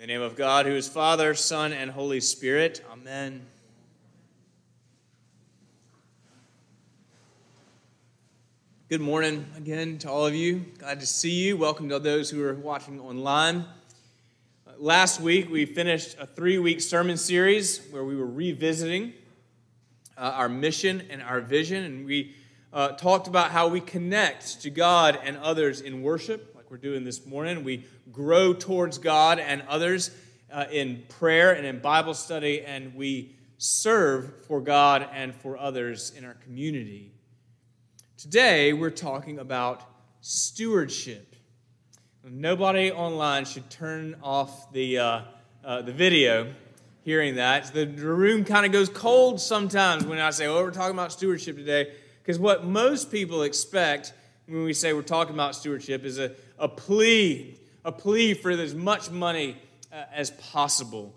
In the name of God, who is Father, Son, and Holy Spirit. Amen. Good morning again to all of you. Glad to see you. Welcome to those who are watching online. Uh, last week, we finished a three week sermon series where we were revisiting uh, our mission and our vision, and we uh, talked about how we connect to God and others in worship, we're doing this morning. We grow towards God and others uh, in prayer and in Bible study, and we serve for God and for others in our community. Today, we're talking about stewardship. Nobody online should turn off the, uh, uh, the video hearing that. The room kind of goes cold sometimes when I say, oh, we're talking about stewardship today. Because what most people expect when we say we're talking about stewardship is a, a plea a plea for as much money uh, as possible.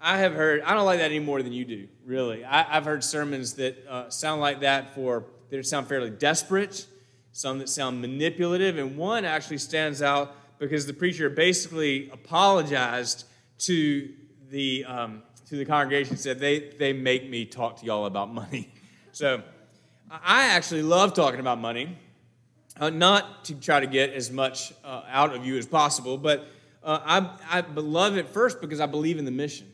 I have heard, I don't like that any more than you do, really. I, have heard sermons that uh, sound like that for, that sound fairly desperate, some that sound manipulative, and one actually stands out because the preacher basically apologized to the, um, to the congregation, said, they, they make me talk to y'all about money. So I actually love talking about money uh, not to try to get as much uh, out of you as possible, but uh, I, I love it first because I believe in the mission.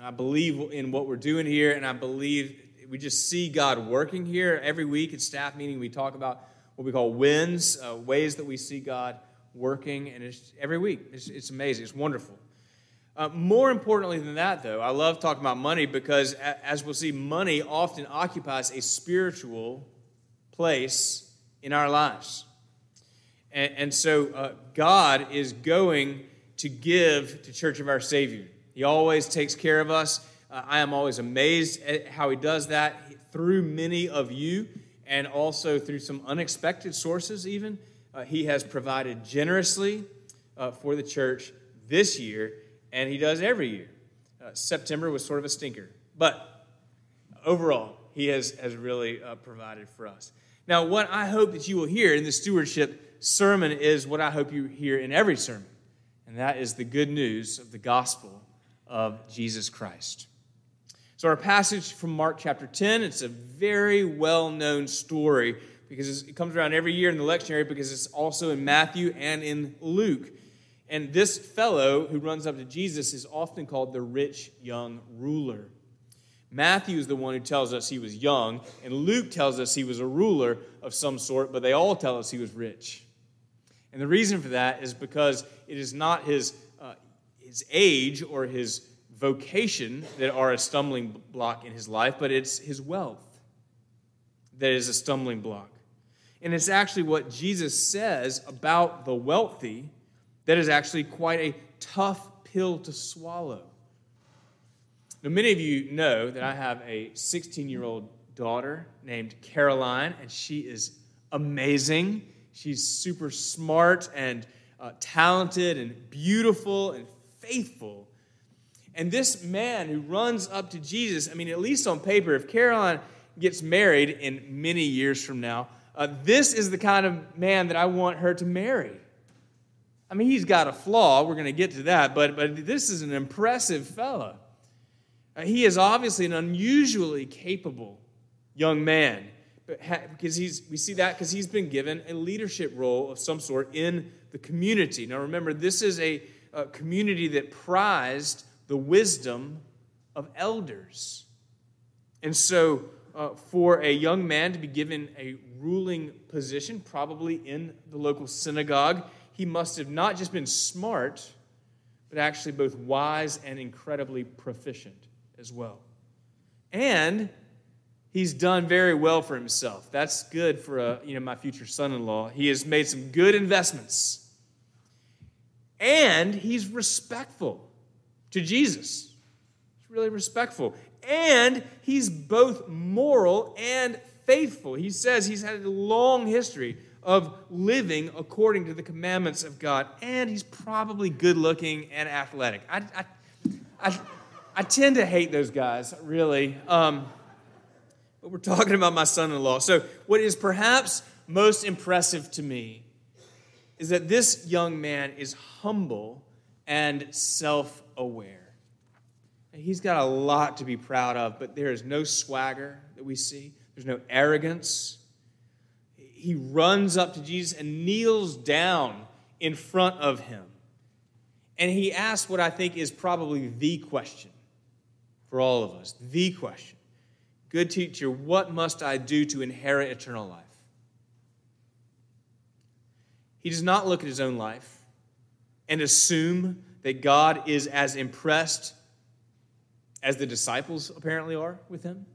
I believe in what we're doing here, and I believe we just see God working here. Every week at staff meeting, we talk about what we call wins, uh, ways that we see God working, and it's every week. It's, it's amazing. It's wonderful. Uh, more importantly than that, though, I love talking about money because, as we'll see, money often occupies a spiritual place in our lives. And, and so uh, God is going to give to Church of Our Savior. He always takes care of us. Uh, I am always amazed at how He does that through many of you and also through some unexpected sources, even. Uh, he has provided generously uh, for the church this year, and He does every year. Uh, September was sort of a stinker, but overall, He has, has really uh, provided for us. Now, what I hope that you will hear in the stewardship sermon is what I hope you hear in every sermon, and that is the good news of the gospel of Jesus Christ. So, our passage from Mark chapter 10, it's a very well known story because it comes around every year in the lectionary because it's also in Matthew and in Luke. And this fellow who runs up to Jesus is often called the rich young ruler. Matthew is the one who tells us he was young, and Luke tells us he was a ruler of some sort, but they all tell us he was rich. And the reason for that is because it is not his, uh, his age or his vocation that are a stumbling block in his life, but it's his wealth that is a stumbling block. And it's actually what Jesus says about the wealthy that is actually quite a tough pill to swallow. Now, many of you know that I have a 16 year old daughter named Caroline, and she is amazing. She's super smart and uh, talented and beautiful and faithful. And this man who runs up to Jesus, I mean, at least on paper, if Caroline gets married in many years from now, uh, this is the kind of man that I want her to marry. I mean, he's got a flaw. We're going to get to that, but, but this is an impressive fella. Uh, he is obviously an unusually capable young man because he's, we see that because he's been given a leadership role of some sort in the community. Now, remember, this is a, a community that prized the wisdom of elders. And so, uh, for a young man to be given a ruling position, probably in the local synagogue, he must have not just been smart, but actually both wise and incredibly proficient as well. And he's done very well for himself. That's good for a, you know, my future son-in-law. He has made some good investments. And he's respectful to Jesus. He's really respectful. And he's both moral and faithful. He says he's had a long history of living according to the commandments of God, and he's probably good looking and athletic. I, I, I, I tend to hate those guys, really. Um, but we're talking about my son in law. So, what is perhaps most impressive to me is that this young man is humble and self aware. He's got a lot to be proud of, but there is no swagger that we see, there's no arrogance. He runs up to Jesus and kneels down in front of him. And he asks what I think is probably the question for all of us the question Good teacher, what must I do to inherit eternal life? He does not look at his own life and assume that God is as impressed as the disciples apparently are with him.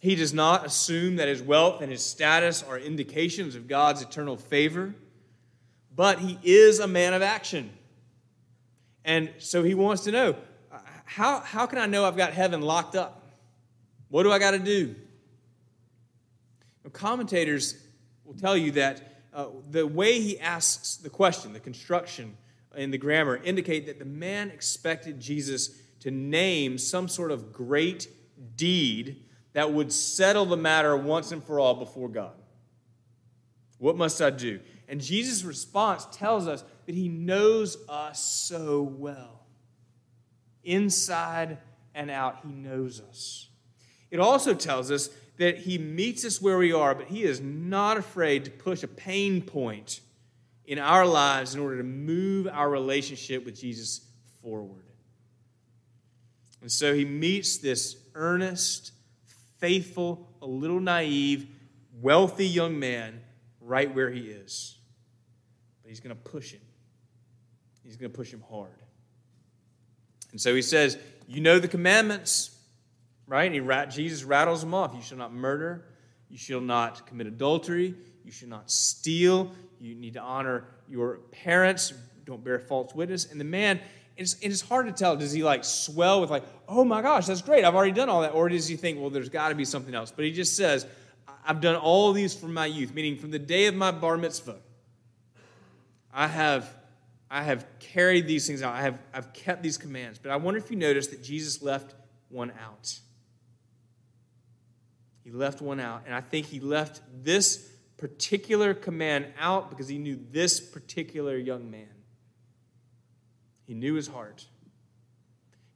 He does not assume that his wealth and his status are indications of God's eternal favor, but he is a man of action. And so he wants to know how, how can I know I've got heaven locked up? What do I got to do? commentators will tell you that uh, the way he asks the question, the construction in the grammar, indicate that the man expected Jesus to name some sort of great deed that would settle the matter once and for all before God. What must I do? And Jesus' response tells us that he knows us so well. Inside and out, he knows us. It also tells us that he meets us where we are, but he is not afraid to push a pain point in our lives in order to move our relationship with Jesus forward. And so he meets this earnest, faithful, a little naive, wealthy young man right where he is. But he's going to push him. He's going to push him hard. And so he says, You know the commandments, right? And he rat, Jesus rattles them off. You shall not murder. You shall not commit adultery. You shall not steal. You need to honor your parents. Don't bear false witness. And the man, it's, it's hard to tell. Does he like swell with like, oh my gosh, that's great. I've already done all that. Or does he think, well, there's got to be something else? But he just says, I've done all these from my youth, meaning from the day of my bar mitzvah. I have, I have carried these things out. I have, I've kept these commands. But I wonder if you noticed that Jesus left one out. He left one out. And I think he left this particular command out because he knew this particular young man. He knew his heart.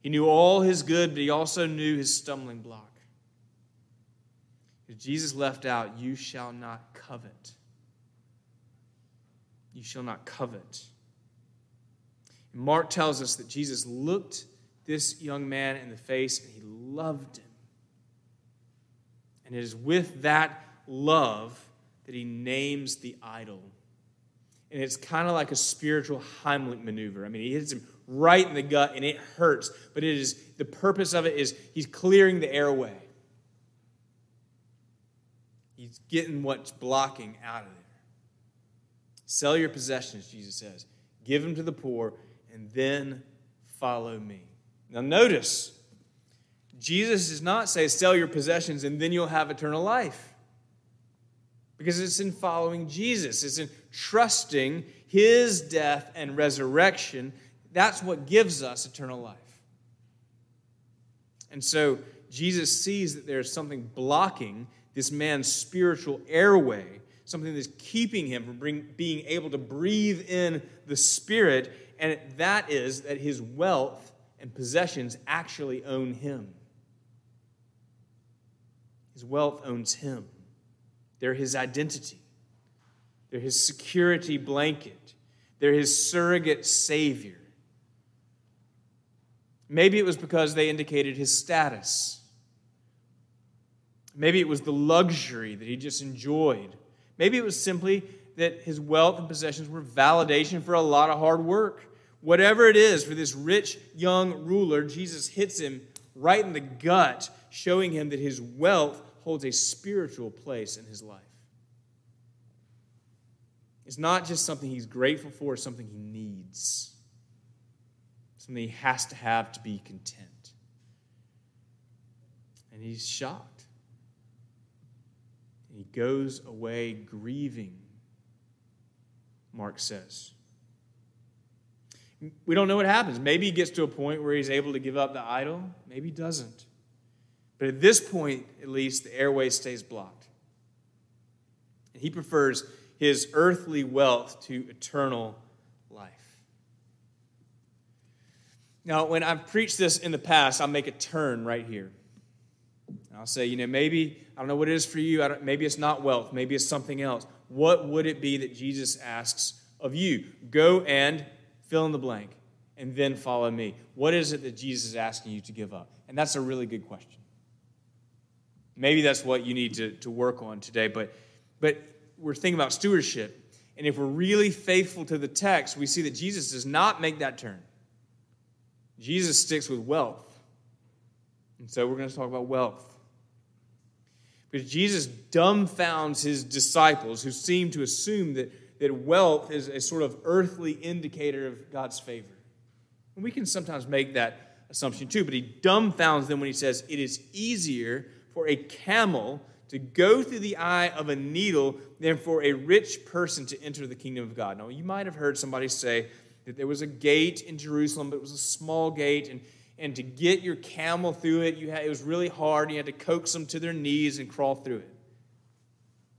He knew all his good, but he also knew his stumbling block. Jesus left out, You shall not covet. You shall not covet. Mark tells us that Jesus looked this young man in the face and he loved him. And it is with that love that he names the idol. And it's kind of like a spiritual Heimlich maneuver. I mean, he hits him right in the gut and it hurts, but it is the purpose of it is he's clearing the airway. He's getting what's blocking out of there. Sell your possessions, Jesus says. Give them to the poor, and then follow me. Now, notice Jesus does not say, sell your possessions and then you'll have eternal life. Because it's in following Jesus, it's in trusting his death and resurrection. That's what gives us eternal life. And so Jesus sees that there's something blocking this man's spiritual airway, something that's keeping him from being able to breathe in the Spirit, and that is that his wealth and possessions actually own him. His wealth owns him. They're his identity. They're his security blanket. They're his surrogate savior. Maybe it was because they indicated his status. Maybe it was the luxury that he just enjoyed. Maybe it was simply that his wealth and possessions were validation for a lot of hard work. Whatever it is for this rich young ruler, Jesus hits him right in the gut, showing him that his wealth holds a spiritual place in his life. It's not just something he's grateful for, it's something he needs, something he has to have to be content. And he's shocked. He goes away grieving, Mark says. We don't know what happens. Maybe he gets to a point where he's able to give up the idol, maybe he doesn't. But at this point, at least, the airway stays blocked. And he prefers his earthly wealth to eternal life. Now, when I've preached this in the past, I'll make a turn right here. And I'll say, you know, maybe, I don't know what it is for you. maybe it's not wealth. Maybe it's something else. What would it be that Jesus asks of you? Go and fill in the blank and then follow me. What is it that Jesus is asking you to give up? And that's a really good question. Maybe that's what you need to, to work on today. But, but we're thinking about stewardship. And if we're really faithful to the text, we see that Jesus does not make that turn. Jesus sticks with wealth. And so we're going to talk about wealth. Because Jesus dumbfounds his disciples who seem to assume that, that wealth is a sort of earthly indicator of God's favor. And we can sometimes make that assumption too, but he dumbfounds them when he says, It is easier for a camel to go through the eye of a needle than for a rich person to enter the kingdom of God. Now, you might have heard somebody say, that there was a gate in Jerusalem, but it was a small gate, and, and to get your camel through it, you had, it was really hard. You had to coax them to their knees and crawl through it.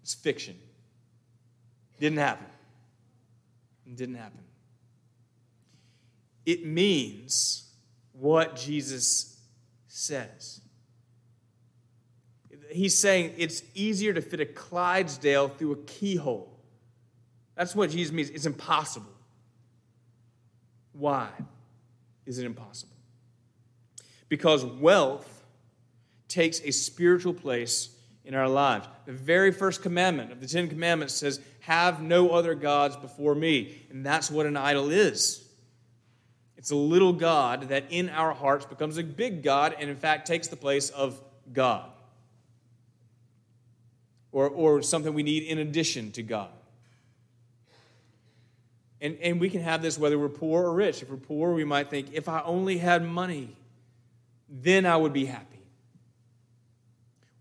It's fiction. Didn't happen. It didn't happen. It means what Jesus says. He's saying it's easier to fit a Clydesdale through a keyhole. That's what Jesus means. It's impossible. Why is it impossible? Because wealth takes a spiritual place in our lives. The very first commandment of the Ten Commandments says, Have no other gods before me. And that's what an idol is. It's a little God that in our hearts becomes a big God and, in fact, takes the place of God. Or, or something we need in addition to God. And, and we can have this whether we're poor or rich. If we're poor, we might think, if I only had money, then I would be happy.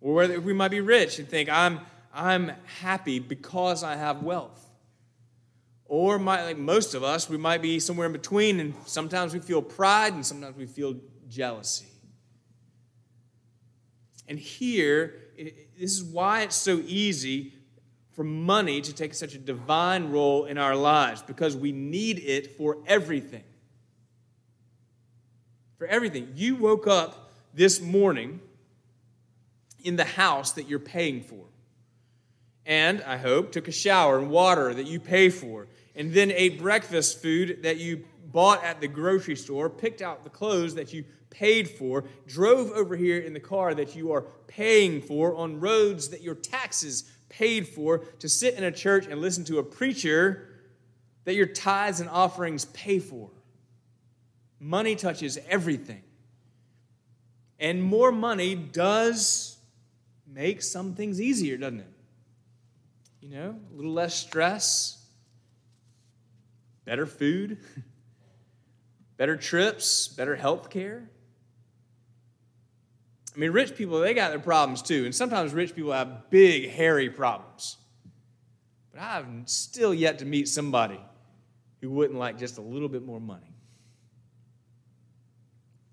Or whether we might be rich and think, I'm, I'm happy because I have wealth. Or my, like most of us, we might be somewhere in between, and sometimes we feel pride and sometimes we feel jealousy. And here, this is why it's so easy for money to take such a divine role in our lives because we need it for everything. For everything. You woke up this morning in the house that you're paying for. And I hope took a shower and water that you pay for, and then ate breakfast food that you bought at the grocery store, picked out the clothes that you paid for, drove over here in the car that you are paying for on roads that your taxes paid for to sit in a church and listen to a preacher that your tithes and offerings pay for. Money touches everything. And more money does make some things easier, doesn't it? You know, a little less stress, better food, better trips, better health care. I mean, rich people, they got their problems too. And sometimes rich people have big, hairy problems. But I've still yet to meet somebody who wouldn't like just a little bit more money.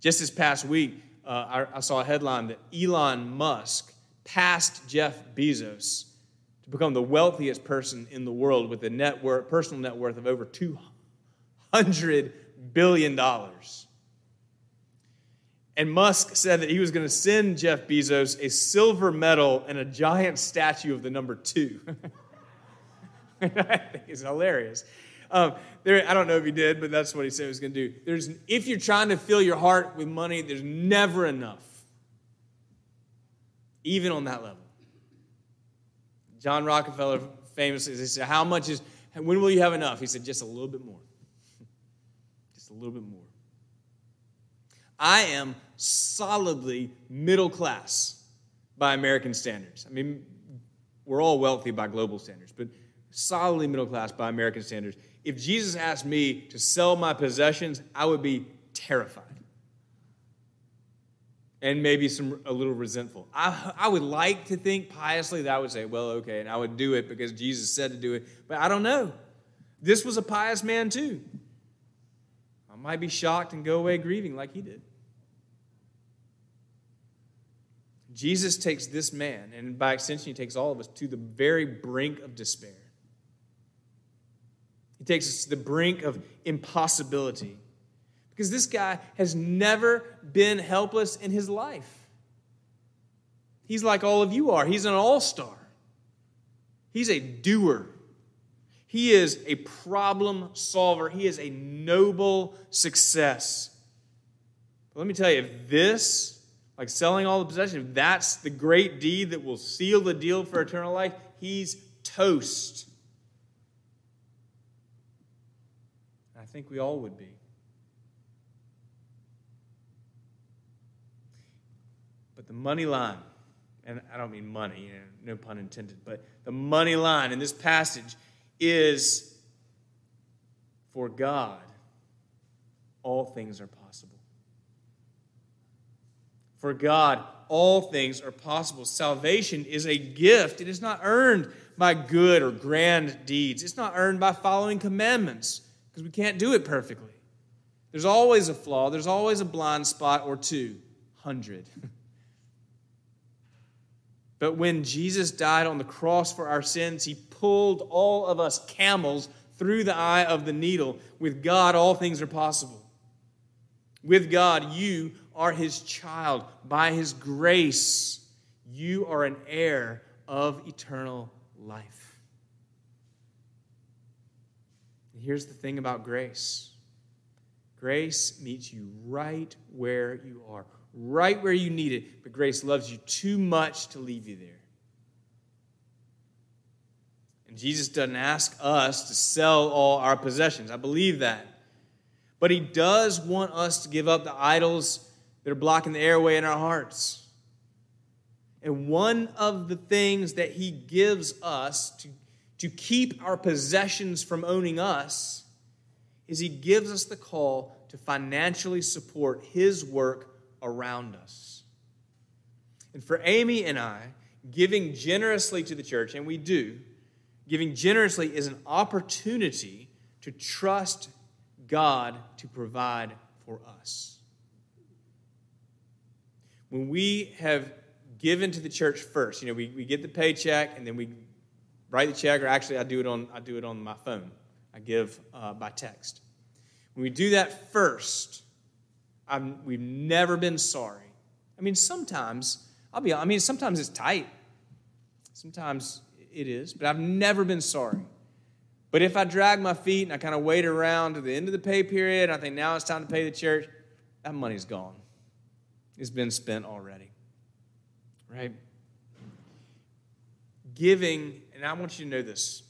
Just this past week, uh, I, I saw a headline that Elon Musk passed Jeff Bezos to become the wealthiest person in the world with a net worth, personal net worth of over $200 billion. And Musk said that he was going to send Jeff Bezos a silver medal and a giant statue of the number two. I think it's hilarious. Um, there, I don't know if he did, but that's what he said he was going to do. There's, if you're trying to fill your heart with money, there's never enough, even on that level. John Rockefeller famously said, "How much is? When will you have enough?" He said, "Just a little bit more. Just a little bit more." I am solidly middle class by American standards. I mean, we're all wealthy by global standards, but solidly middle class by American standards. If Jesus asked me to sell my possessions, I would be terrified. And maybe some a little resentful. I, I would like to think piously that I would say, well, okay, and I would do it because Jesus said to do it, but I don't know. This was a pious man too. I might be shocked and go away grieving like he did. Jesus takes this man, and by extension, he takes all of us to the very brink of despair. He takes us to the brink of impossibility Because this guy has never been helpless in his life. He's like all of you are. He's an all star. He's a doer. He is a problem solver. He is a noble success. But let me tell you, if this, like selling all the possessions, if that's the great deed that will seal the deal for eternal life, he's toast. I think we all would be. But the money line, and I don't mean money, no pun intended, but the money line in this passage is for God, all things are possible. For God, all things are possible. Salvation is a gift, it is not earned by good or grand deeds, it's not earned by following commandments because we can't do it perfectly. There's always a flaw, there's always a blind spot or two, hundred. But when Jesus died on the cross for our sins, he pulled all of us camels through the eye of the needle. With God, all things are possible. With God, you are his child. By his grace, you are an heir of eternal life. And here's the thing about grace grace meets you right where you are, right where you need it, but grace loves you too much to leave you there. And Jesus doesn't ask us to sell all our possessions. I believe that. But He does want us to give up the idols that are blocking the airway in our hearts. And one of the things that He gives us to, to keep our possessions from owning us is He gives us the call to financially support His work around us. And for Amy and I, giving generously to the church, and we do, giving generously is an opportunity to trust God to provide for us. When we have given to the church first, you know, we, we get the paycheck and then we write the check, or actually I do it on, I do it on my phone. I give uh, by text. When we do that first, I'm, we've never been sorry. I mean, sometimes, I'll be I mean, sometimes it's tight. Sometimes it is, but I've never been sorry. But if I drag my feet and I kind of wait around to the end of the pay period, I think now it's time to pay the church, that money's gone. It's been spent already. Right? Giving, and I want you to know this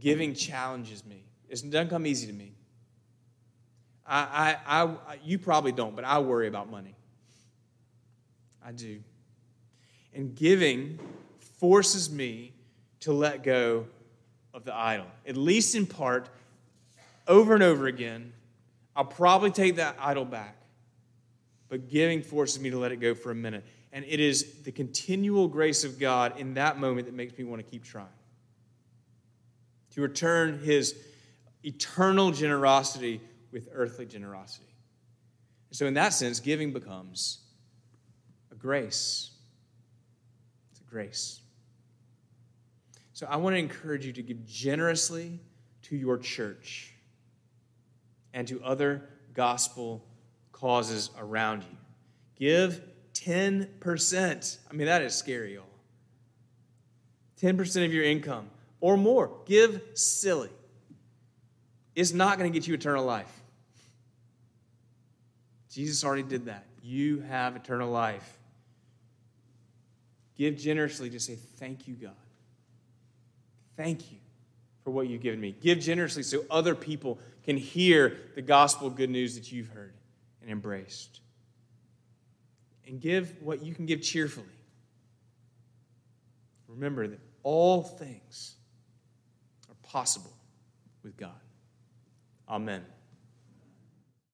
giving challenges me. It doesn't come easy to me. I, I, I, you probably don't, but I worry about money. I do. And giving forces me to let go of the idol, at least in part, over and over again. I'll probably take that idol back, but giving forces me to let it go for a minute. And it is the continual grace of God in that moment that makes me want to keep trying. To return his eternal generosity with earthly generosity. So, in that sense, giving becomes a grace. It's a grace. So, I want to encourage you to give generously to your church and to other gospel causes around you. Give 10%. I mean, that is scary, y'all. 10% of your income or more. Give silly. It's not going to get you eternal life. Jesus already did that. You have eternal life. Give generously to say, Thank you, God. Thank you for what you've given me. Give generously so other people can hear the gospel good news that you've heard and embraced. And give what you can give cheerfully. Remember that all things are possible with God. Amen.